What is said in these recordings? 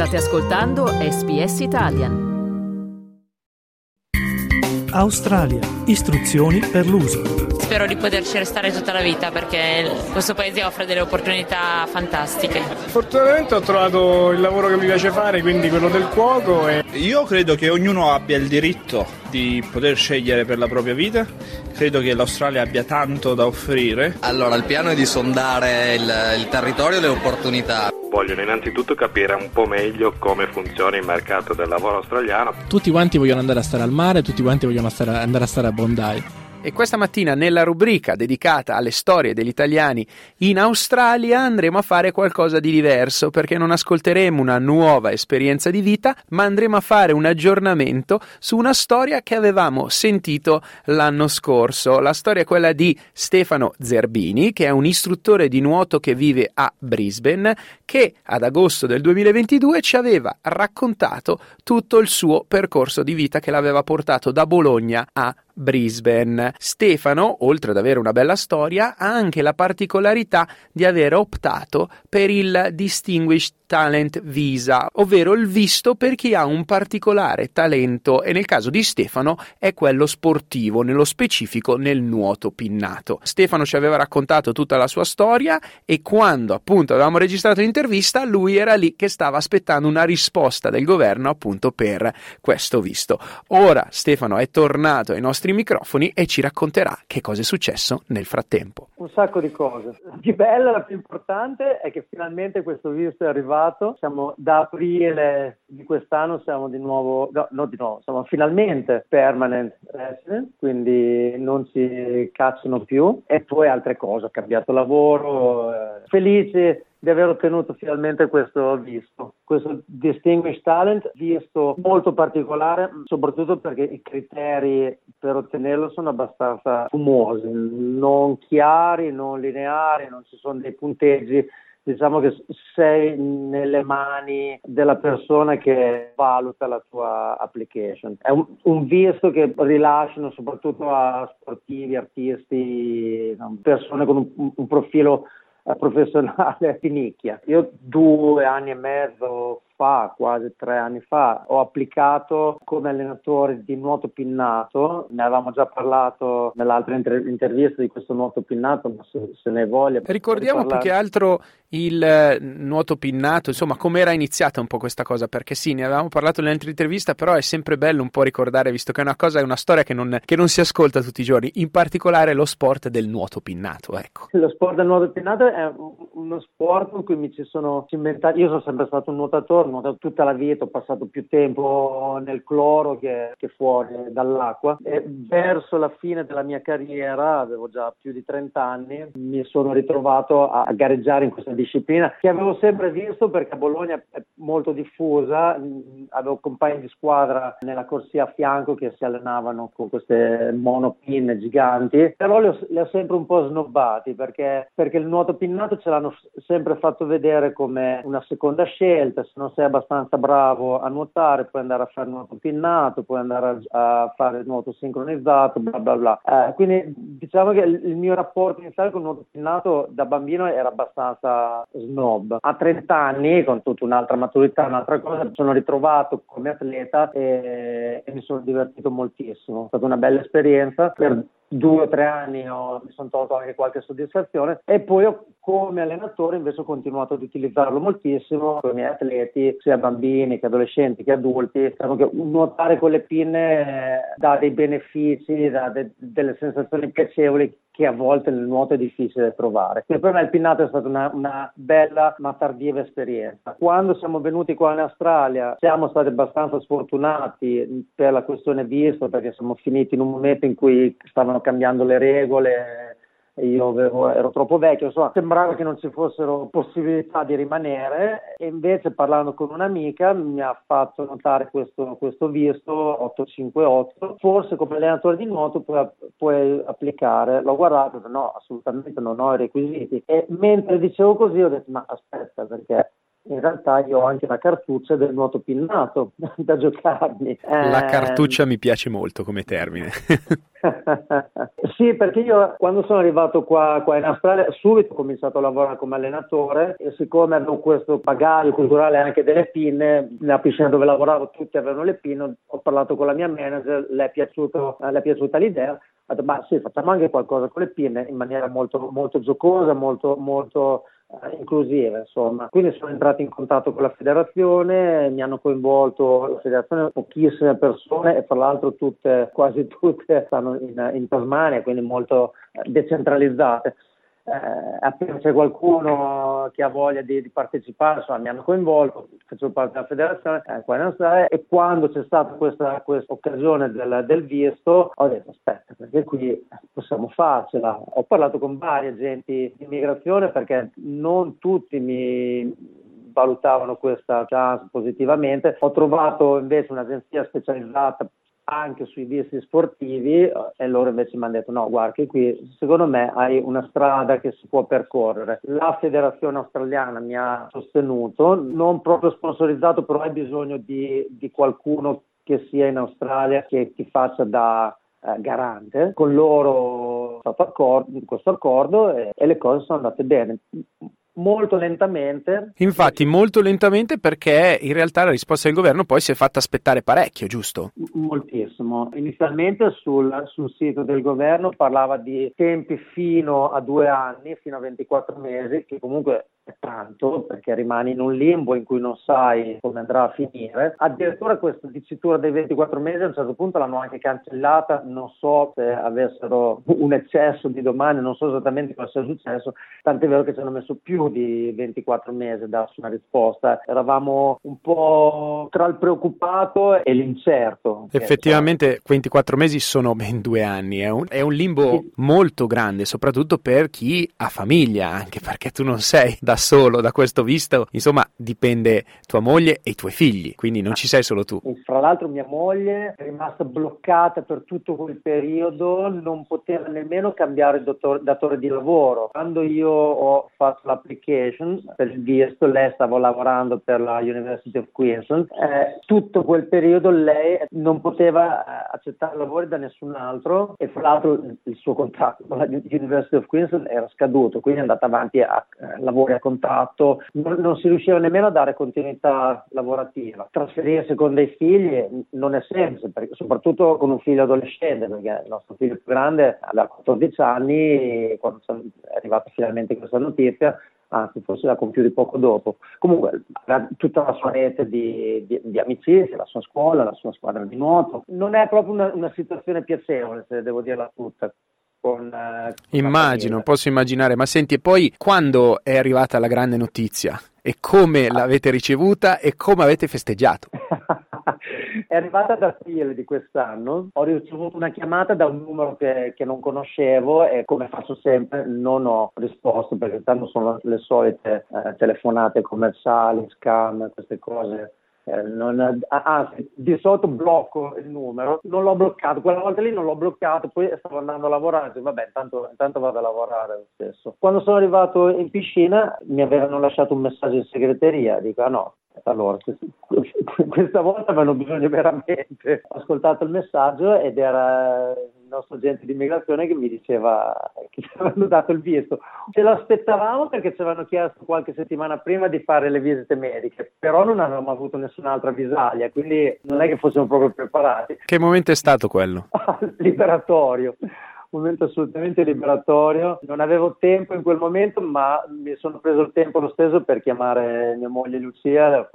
State ascoltando SBS Italian. Australia. Istruzioni per l'uso. Spero di poterci restare tutta la vita perché questo paese offre delle opportunità fantastiche. Fortunatamente ho trovato il lavoro che mi piace fare, quindi quello del cuoco. E... Io credo che ognuno abbia il diritto di poter scegliere per la propria vita. Credo che l'Australia abbia tanto da offrire. Allora, il piano è di sondare il, il territorio e le opportunità vogliono innanzitutto capire un po' meglio come funziona il mercato del lavoro australiano. Tutti quanti vogliono andare a stare al mare, tutti quanti vogliono andare a stare a Bondi. E questa mattina nella rubrica dedicata alle storie degli italiani in Australia andremo a fare qualcosa di diverso perché non ascolteremo una nuova esperienza di vita, ma andremo a fare un aggiornamento su una storia che avevamo sentito l'anno scorso. La storia è quella di Stefano Zerbini, che è un istruttore di nuoto che vive a Brisbane, che ad agosto del 2022 ci aveva raccontato tutto il suo percorso di vita che l'aveva portato da Bologna a Brisbane. Stefano, oltre ad avere una bella storia, ha anche la particolarità di aver optato per il Distinguished Talent Visa, ovvero il visto per chi ha un particolare talento e nel caso di Stefano è quello sportivo, nello specifico nel nuoto pinnato. Stefano ci aveva raccontato tutta la sua storia e quando appunto avevamo registrato l'intervista lui era lì che stava aspettando una risposta del governo appunto per questo visto. Ora Stefano è tornato ai nostri microfoni e ci racconterà che cosa è successo nel frattempo. Un sacco di cose. La più bella, la più importante è che finalmente questo visto è arrivato. Siamo da aprile di quest'anno siamo di nuovo, no, non di nuovo, siamo finalmente permanent resident, quindi non ci cacciano più. E poi altre cose, ho cambiato lavoro, eh, felice di aver ottenuto finalmente questo visto, questo Distinguished Talent, visto molto particolare, soprattutto perché i criteri per ottenerlo sono abbastanza fumosi, non chiari, non lineari, non ci sono dei punteggi diciamo che sei nelle mani della persona che valuta la tua application. È un, un visto che rilasciano soprattutto a sportivi, artisti, persone con un, un profilo professionale di nicchia. Io due anni e mezzo fa, quasi tre anni fa, ho applicato come allenatore di nuoto pinnato. Ne avevamo già parlato nell'altra inter- intervista di questo nuoto pinnato, ma se, se ne voglia. Ricordiamo più che altro il eh, nuoto pinnato, insomma, come era iniziata un po' questa cosa, perché sì, ne avevamo parlato nell'altra intervista, però è sempre bello un po' ricordare, visto che è una cosa, è una storia che non, che non si ascolta tutti i giorni, in particolare lo sport del nuoto pinnato, ecco. Lo sport del nuoto pinnato è uno sport con cui mi ci sono cimmentato, io sono sempre stato un nuotatore, nuotato tutta la vita, ho passato più tempo nel cloro che, che fuori dall'acqua. E verso la fine della mia carriera, avevo già più di 30 anni, mi sono ritrovato a gareggiare in questa disciplina che avevo sempre visto perché a Bologna è molto diffusa, avevo compagni di squadra nella corsia a fianco che si allenavano con queste monopinne giganti, però le ho, le ho sempre un po' snobbati perché, perché il nuoto pinnato ce l'hanno sempre fatto vedere come una seconda scelta, se non sei abbastanza bravo a nuotare puoi andare a fare nuoto pinnato, puoi andare a, a fare nuoto sincronizzato, bla bla bla. Eh, quindi diciamo che il mio rapporto iniziale con il nuoto pinnato da bambino era abbastanza snob. A 30 anni, con tutta un'altra maturità, un'altra cosa, mi sono ritrovato come atleta e, e mi sono divertito moltissimo. È stata una bella esperienza. Per due o tre anni ho, mi sono tolto anche qualche soddisfazione e poi ho, come allenatore invece ho continuato ad utilizzarlo moltissimo con i miei atleti, sia bambini che adolescenti che adulti. Diciamo che nuotare con le pinne eh, dà dei benefici, dà de, delle sensazioni piacevoli che a volte nel nuoto è difficile trovare. Per me il pinnato è stata una, una, bella ma tardiva esperienza. Quando siamo venuti qua in Australia siamo stati abbastanza sfortunati per la questione visto perché siamo finiti in un momento in cui stavano cambiando le regole io avevo, ero troppo vecchio, insomma, sembrava che non ci fossero possibilità di rimanere. E invece parlando con un'amica mi ha fatto notare questo, questo visto 858, forse come allenatore di nuoto puoi, puoi applicare, l'ho guardato, no, assolutamente non ho i requisiti. E mentre dicevo così ho detto ma aspetta perché in realtà io ho anche la cartuccia del nuoto pinnato da giocarmi. La Eh, cartuccia mi piace molto come termine. sì, perché io quando sono arrivato qua, qua in Australia subito ho cominciato a lavorare come allenatore e siccome avevo questo bagaglio culturale anche delle pinne, nella piscina dove lavoravo tutti avevano le pinne, ho parlato con la mia manager, le è, piaciuto, eh, le è piaciuta l'idea, ho detto ma sì, facciamo anche qualcosa con le pinne in maniera molto, molto giocosa, molto, molto eh, inclusiva, insomma. Quindi sono entrato in contatto con la federazione, mi hanno coinvolto la federazione pochissime persone e tra l'altro tutte, quasi tutte stanno in, in Tasmania, quindi molto eh, decentralizzate. Eh, appena c'è qualcuno che ha voglia di, di partecipare, insomma, mi hanno coinvolto, faccio parte della federazione eh, e quando c'è stata questa, questa occasione del, del visto ho detto aspetta perché qui possiamo farcela. Ho parlato con vari agenti di immigrazione perché non tutti mi valutavano questa chance positivamente. Ho trovato invece un'agenzia specializzata anche sui visti sportivi eh, e loro invece mi hanno detto no guarda che qui secondo me hai una strada che si può percorrere. La federazione australiana mi ha sostenuto non proprio sponsorizzato però hai bisogno di, di qualcuno che sia in Australia che ti faccia da eh, garante. Con loro fatto accordo, questo accordo e, e le cose sono andate bene molto lentamente. Infatti, molto lentamente perché in realtà la risposta del governo poi si è fatta aspettare parecchio, giusto? Moltissimo. Inizialmente sul, sul, sito del governo parlava di tempi fino a due anni, fino a 24 mesi, che comunque tanto perché rimani in un limbo in cui non sai come andrà a finire. Addirittura questa dicitura dei 24 mesi a un certo punto l'hanno anche cancellata, non so se avessero un eccesso di domande, non so esattamente cosa sia successo, tant'è vero che ci hanno messo più di 24 mesi a darsi una risposta. Eravamo un po' tra il preoccupato e l'incerto. Effettivamente 24 mesi sono ben due anni, è un, è un limbo sì. molto grande, soprattutto per chi ha famiglia, anche perché tu non sei da solo, da questo visto, insomma dipende tua moglie e i tuoi figli, quindi non ci sei solo tu. Fra l'altro mia moglie è rimasta bloccata per tutto quel periodo, non poteva nemmeno cambiare dottor, datore di lavoro. Quando io ho fatto l'application per il visto, lei stava lavorando per la University of Queensland, eh, tutto quel periodo lei non poteva eh, accettare lavori da nessun altro e fra l'altro il suo contratto con la University of Queensland era scaduto, quindi è andata avanti a, a lavori a non, non, si riusciva nemmeno a dare continuità lavorativa. Trasferirsi con dei figli non è semplice, soprattutto con un figlio adolescente, perché il nostro figlio più grande aveva 14 anni quando è arrivata finalmente questa notizia, anzi forse la compiuti poco dopo. Comunque tutta la sua rete di, di, di, amicizie, la sua scuola, la sua squadra di nuoto. Non è proprio una, una situazione piacevole, se devo dirla tutta. Con, uh, Immagino, posso immaginare, ma senti, e poi quando è arrivata la grande notizia? E come ah. l'avete ricevuta e come avete festeggiato? è arrivata ad aprile di quest'anno, ho ricevuto una chiamata da un numero che, che, non conoscevo e come faccio sempre non ho risposto perché tanto sono le solite eh, telefonate commerciali, scam, queste cose eh, anzi, di solito blocco il numero, non l'ho bloccato, quella volta lì non l'ho bloccato, poi stavo andando a lavorare, dico, vabbè, intanto, intanto, vado a lavorare lo stesso. Quando sono arrivato in piscina mi avevano lasciato un messaggio in segreteria, dico, ah no, allora, questa volta avevano bisogno veramente. Ho ascoltato il messaggio ed era nostro agente di immigrazione che mi diceva che ci avevano dato il visto. Ce l'aspettavamo perché ci avevano chiesto qualche settimana prima di fare le visite mediche, però non avevamo avuto nessun'altra visaglia, quindi non è che fossimo proprio preparati. Che momento è stato quello? Liberatorio momento assolutamente liberatorio. Non avevo tempo in quel momento, ma mi sono preso il tempo lo stesso per chiamare mia moglie Lucia.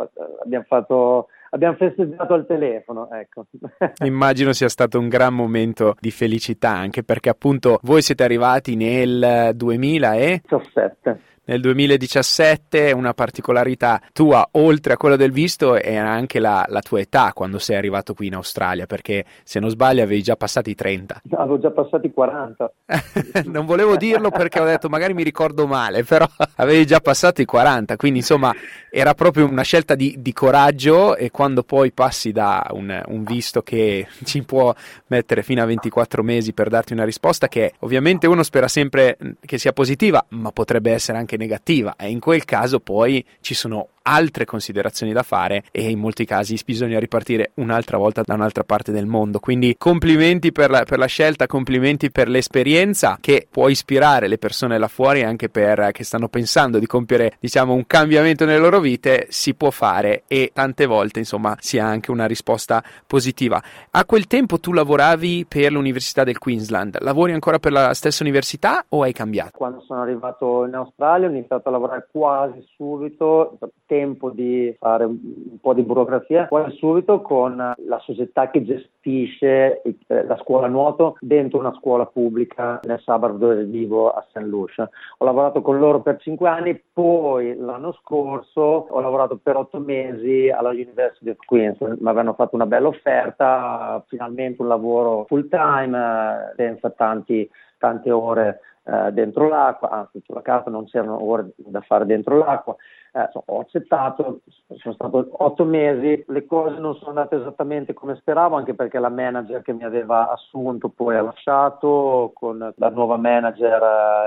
Abbiamo, fatto, abbiamo festeggiato al telefono. Ecco. Immagino sia stato un gran momento di felicità, anche perché appunto voi siete arrivati nel 2017 nel 2017 una particolarità tua oltre a quella del visto era anche la, la, tua età quando sei arrivato qui in Australia perché se non sbaglio avevi già passati i 30 no, avevo già passati i 40 non volevo dirlo perché ho detto magari mi ricordo male però avevi già passato i 40 quindi insomma era proprio una scelta di, di coraggio e quando poi passi da un, un visto che ci può mettere fino a 24 mesi per darti una risposta che ovviamente uno spera sempre che sia positiva ma potrebbe essere anche negativa. E in quel caso poi ci sono altre considerazioni da fare e in molti casi bisogna ripartire un'altra volta da un'altra parte del mondo. Quindi complimenti per la, per la scelta, complimenti per l'esperienza che può ispirare le persone là fuori anche per che stanno pensando di compiere diciamo un cambiamento nelle loro vite, si può fare e tante volte insomma si ha anche una risposta positiva. A quel tempo tu lavoravi per l'Università del Queensland, lavori ancora per la stessa università o hai cambiato? Quando sono arrivato in Australia ho iniziato a lavorare quasi subito, tempo di fare un po' di burocrazia, quasi subito con la società che gestisce eh, la scuola nuoto dentro una scuola pubblica nel suburb dove vivo a St. Lucia. Ho lavorato con loro per cinque anni, poi l'anno scorso ho lavorato per otto mesi alla University of Queensland, mi avevano fatto una bella offerta, finalmente un lavoro full time, eh, senza tanti, tante ore eh, dentro l'acqua, anzi sulla carta non c'erano ore da fare dentro l'acqua eh, ho accettato, sono stato otto mesi, le cose non sono andate esattamente come speravo, anche perché la manager che mi aveva assunto poi ha lasciato, con la nuova manager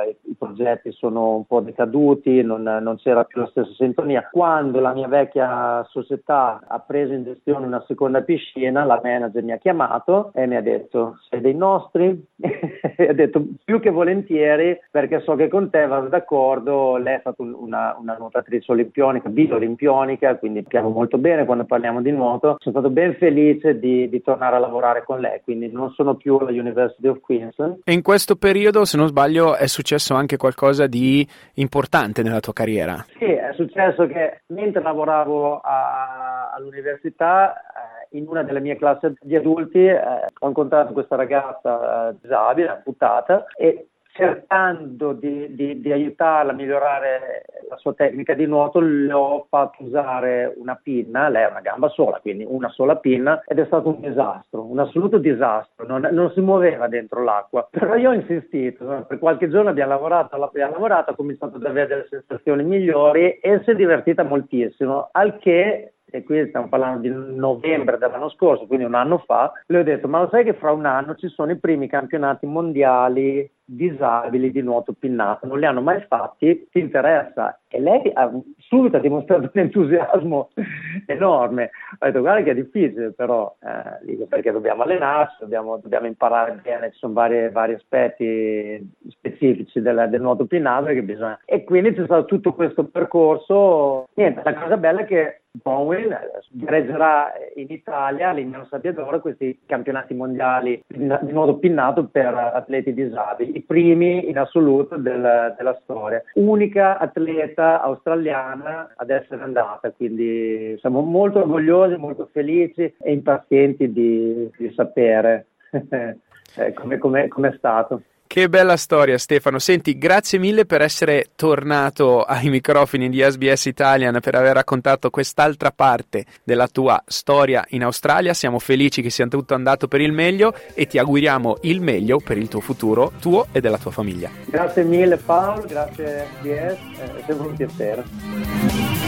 eh, i progetti sono un po' decaduti, non, non, c'era più la stessa sintonia. Quando la mia vecchia società ha preso in gestione una seconda piscina, la manager mi ha chiamato e mi ha detto sei dei nostri? e ha detto più che volentieri perché so che con te vado d'accordo, lei è stata una, una nuotatrice olimpionica, bio-olimpionica, quindi piano molto bene quando parliamo di nuoto. Sono stato ben felice di, di, tornare a lavorare con lei, quindi non sono più alla University of Queensland. E in questo periodo, se non sbaglio, è successo anche qualcosa di importante nella tua carriera? Sì, è successo che mentre lavoravo a, all'università, eh, in una delle mie classi di adulti, eh, ho incontrato questa ragazza eh, disabile, amputata, e cercando di, di, di, aiutarla a migliorare la sua tecnica di nuoto, le ho fatto usare una pinna, lei ha una gamba sola, quindi una sola pinna, ed è stato un disastro, un assoluto disastro, non, non si muoveva dentro l'acqua. Però io ho insistito, per qualche giorno abbiamo lavorato, abbiamo lavorato, ha cominciato ad avere delle sensazioni migliori e si è divertita moltissimo, al che e qui stiamo parlando di novembre dell'anno scorso, quindi un anno fa, le ho detto ma lo sai che fra un anno ci sono i primi campionati mondiali disabili di nuoto pinnato, non li hanno mai fatti, ti interessa? E lei ha subito ha dimostrato un entusiasmo enorme. Ho detto guarda che è difficile però, eh, perché dobbiamo allenarci, dobbiamo, dobbiamo, imparare bene, ci sono vari, vari aspetti specifici del, del nuoto pinnato che bisogna... E quindi c'è stato tutto questo percorso. Niente, la cosa bella è che Bowen gareggerà in Italia all'Indiano Sabbia d'Oro questi campionati mondiali di nuoto pinnato per atleti disabili i primi in assoluto del, della storia. Unica atleta australiana ad essere andata, quindi siamo molto orgogliosi, molto felici e impazienti di, di sapere eh, come è stato. Che bella storia Stefano, senti grazie mille per essere tornato ai microfoni di SBS Italian, per aver raccontato quest'altra parte della tua storia in Australia, siamo felici che sia tutto andato per il meglio e ti auguriamo il meglio per il tuo futuro, tuo e della tua famiglia. Grazie mille Paolo, grazie SBS, è sempre un piacere.